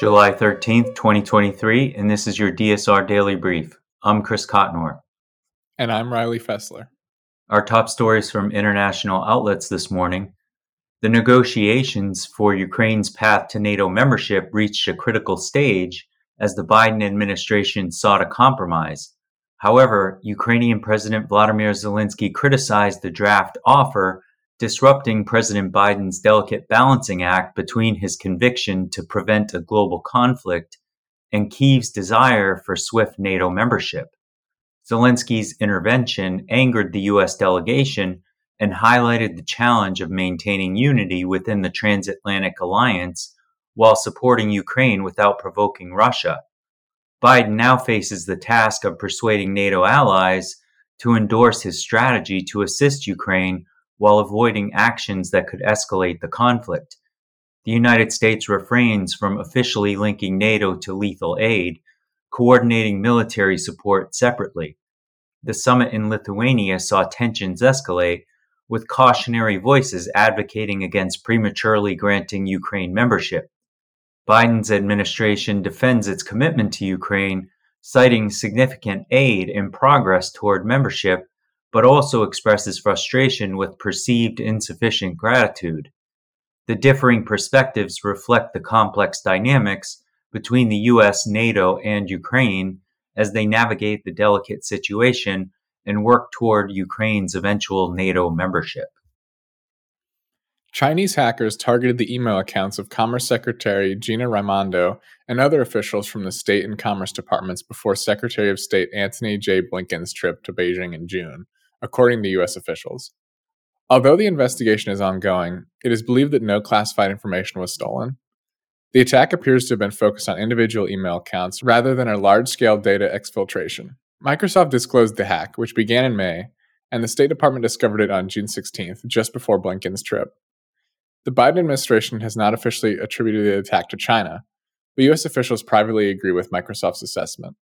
July 13th, 2023, and this is your DSR Daily Brief. I'm Chris Cotnor. And I'm Riley Fessler. Our top stories from international outlets this morning. The negotiations for Ukraine's path to NATO membership reached a critical stage as the Biden administration sought a compromise. However, Ukrainian President Vladimir Zelensky criticized the draft offer, disrupting President Biden's delicate balancing act between his conviction to prevent a global conflict and Kyiv's desire for swift NATO membership. Zelensky's intervention angered the U.S. delegation and highlighted the challenge of maintaining unity within the transatlantic alliance while supporting Ukraine without provoking Russia. Biden now faces the task of persuading NATO allies to endorse his strategy to assist Ukraine while avoiding actions that could escalate the conflict. The United States refrains from officially linking NATO to lethal aid, coordinating military support separately. The summit in Lithuania saw tensions escalate, with cautionary voices advocating against prematurely granting Ukraine membership. Biden's administration defends its commitment to Ukraine, citing significant aid and progress toward membership, but also expresses frustration with perceived insufficient gratitude. The differing perspectives reflect the complex dynamics between the US, NATO, and Ukraine as they navigate the delicate situation and work toward Ukraine's eventual NATO membership. Chinese hackers targeted the email accounts of Commerce Secretary Gina Raimondo and other officials from the State and Commerce departments before Secretary of State Antony J. Blinken's trip to Beijing in June, according to U.S. officials. Although the investigation is ongoing, it is believed that no classified information was stolen. The attack appears to have been focused on individual email accounts rather than a large scale data exfiltration. Microsoft disclosed the hack, which began in May, and the State Department discovered it on June 16th, just before Blinken's trip. The Biden administration has not officially attributed the attack to China, but U.S. officials privately agree with Microsoft's assessment.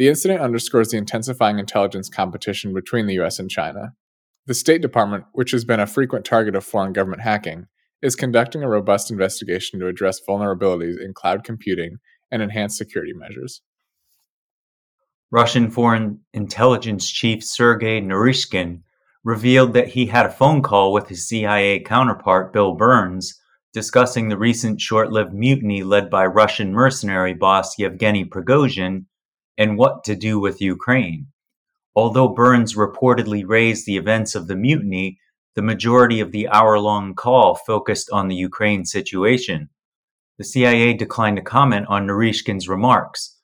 The incident underscores the intensifying intelligence competition between the US and China. The State Department, which has been a frequent target of foreign government hacking, is conducting a robust investigation to address vulnerabilities in cloud computing and enhance security measures. Russian Foreign Intelligence Chief Sergei Naryshkin revealed that he had a phone call with his CIA counterpart Bill Burns discussing the recent short lived mutiny led by Russian mercenary boss Yevgeny Prigozhin and what to do with Ukraine. Although Burns reportedly raised the events of the mutiny, the majority of the hour long call focused on the Ukraine situation. The CIA declined to comment on Naryshkin's remarks.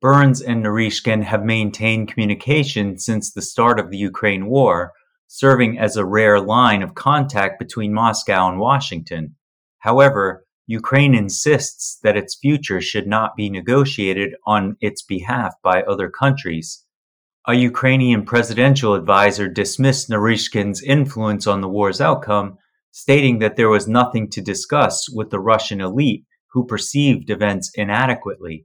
Burns and Naryshkin have maintained communication since the start of the Ukraine war, serving as a rare line of contact between Moscow and Washington. However, Ukraine insists that its future should not be negotiated on its behalf by other countries. A Ukrainian presidential advisor dismissed Naryshkin's influence on the war's outcome, stating that there was nothing to discuss with the Russian elite who perceived events inadequately.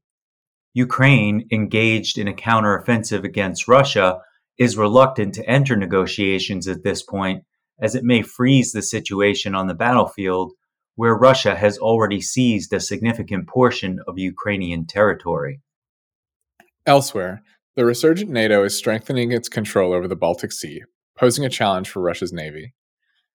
Ukraine, engaged in a counteroffensive against Russia, is reluctant to enter negotiations at this point, as it may freeze the situation on the battlefield where Russia has already seized a significant portion of Ukrainian territory. Elsewhere, the resurgent NATO is strengthening its control over the Baltic Sea, posing a challenge for Russia's navy.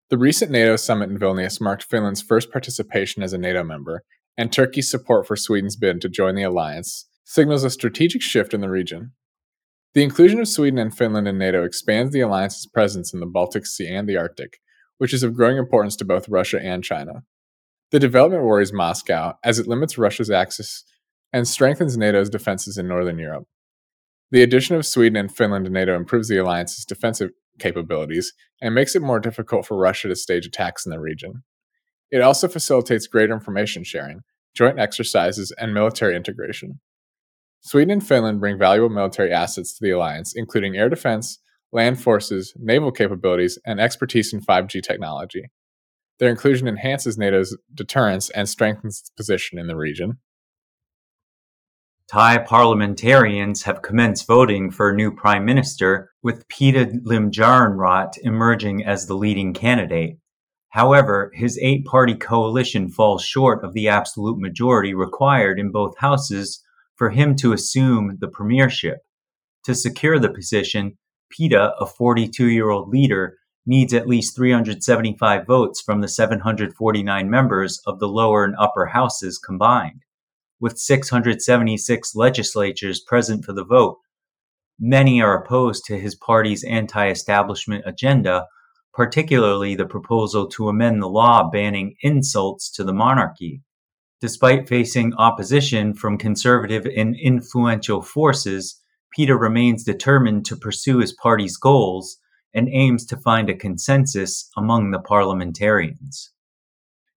The recent NATO summit in Vilnius marked Finland's first participation as a NATO member, and Turkey's support for Sweden's bid to join the alliance signals a strategic shift in the region. The inclusion of Sweden and Finland in NATO expands the alliance's presence in the Baltic Sea and the Arctic, which is of growing importance to both Russia and China. The development worries Moscow as it limits Russia's access and strengthens NATO's defenses in Northern Europe. The addition of Sweden and Finland to NATO improves the alliance's defensive capabilities and makes it more difficult for Russia to stage attacks in the region. It also facilitates greater information sharing, joint exercises, and military integration. Sweden and Finland bring valuable military assets to the alliance, including air defense, land forces, naval capabilities, and expertise in 5G technology. Their inclusion enhances NATO's deterrence and strengthens its position in the region. Thai parliamentarians have commenced voting for a new prime minister, with Pita Limjaroenrat emerging as the leading candidate. However, his eight party coalition falls short of the absolute majority required in both houses for him to assume the premiership. To secure the position, Pita, a 42 year old leader, needs at least 375 votes from the 749 members of the lower and upper houses combined with 676 legislatures present for the vote. Many are opposed to his party's anti establishment agenda, particularly the proposal to amend the law banning insults to the monarchy. Despite facing opposition from conservative and influential forces, Pita remains determined to pursue his party's goals and aims to find a consensus among the parliamentarians.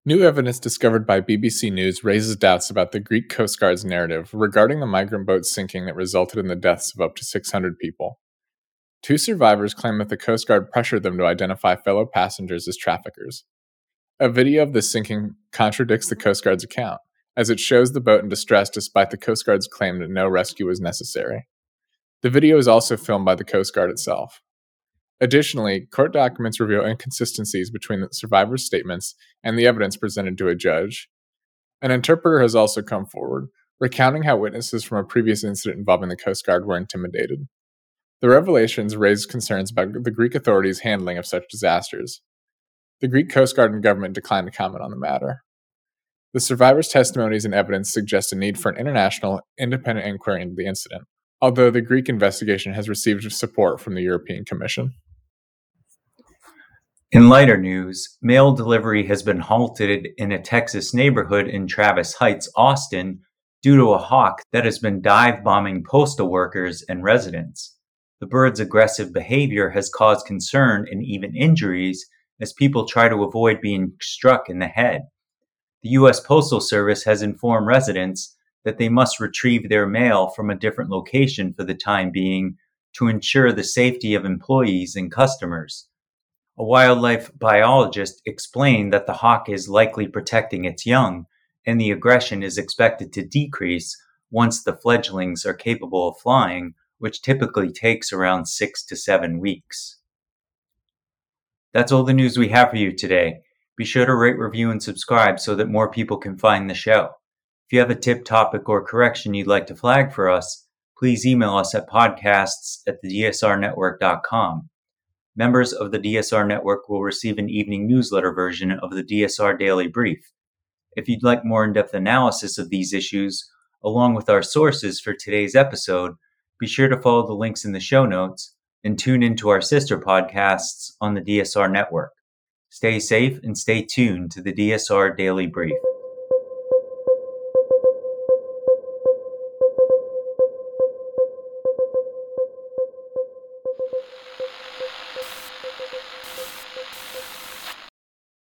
New evidence discovered by BBC News raises doubts about the Greek Coast Guard's narrative regarding the migrant boat sinking that resulted in the deaths of up to 600 people. Two survivors claim that the Coast Guard pressured them to identify fellow passengers as traffickers. A video of the sinking contradicts the Coast Guard's account, as it shows the boat in distress despite the Coast Guard's claim that no rescue was necessary. The video is also filmed by the Coast Guard itself. Additionally, court documents reveal inconsistencies between the survivor's statements and the evidence presented to a judge. An interpreter has also come forward, recounting how witnesses from a previous incident involving the Coast Guard were intimidated. The revelations raised concerns about the Greek authorities' handling of such disasters. The Greek Coast Guard and government declined to comment on the matter. The survivors' testimonies and evidence suggest a need for an international, independent inquiry into the incident, although the Greek investigation has received support from the European Commission. In lighter news, mail delivery has been halted in a Texas neighborhood in Travis Heights, Austin, due to a hawk that has been dive bombing postal workers and residents. The bird's aggressive behavior has caused concern and even injuries as people try to avoid being struck in the head. The U.S. Postal Service has informed residents that they must retrieve their mail from a different location for the time being to ensure the safety of employees and customers. A wildlife biologist explained that the hawk is likely protecting its young, and the aggression is expected to decrease once the fledglings are capable of flying, which typically takes around six to seven weeks. That's all the news we have for you today. Be sure to rate, review, and subscribe so that more people can find the show. If you have a tip, topic, or correction you'd like to flag for us, please email us at podcasts at thedsrnetwork.com. Members of the DSR network will receive an evening newsletter version of the DSR Daily Brief. If you'd like more in depth analysis of these issues, along with our sources for today's episode, be sure to follow the links in the show notes and tune into our sister podcasts on the DSR network. Stay safe and stay tuned to the DSR Daily Brief.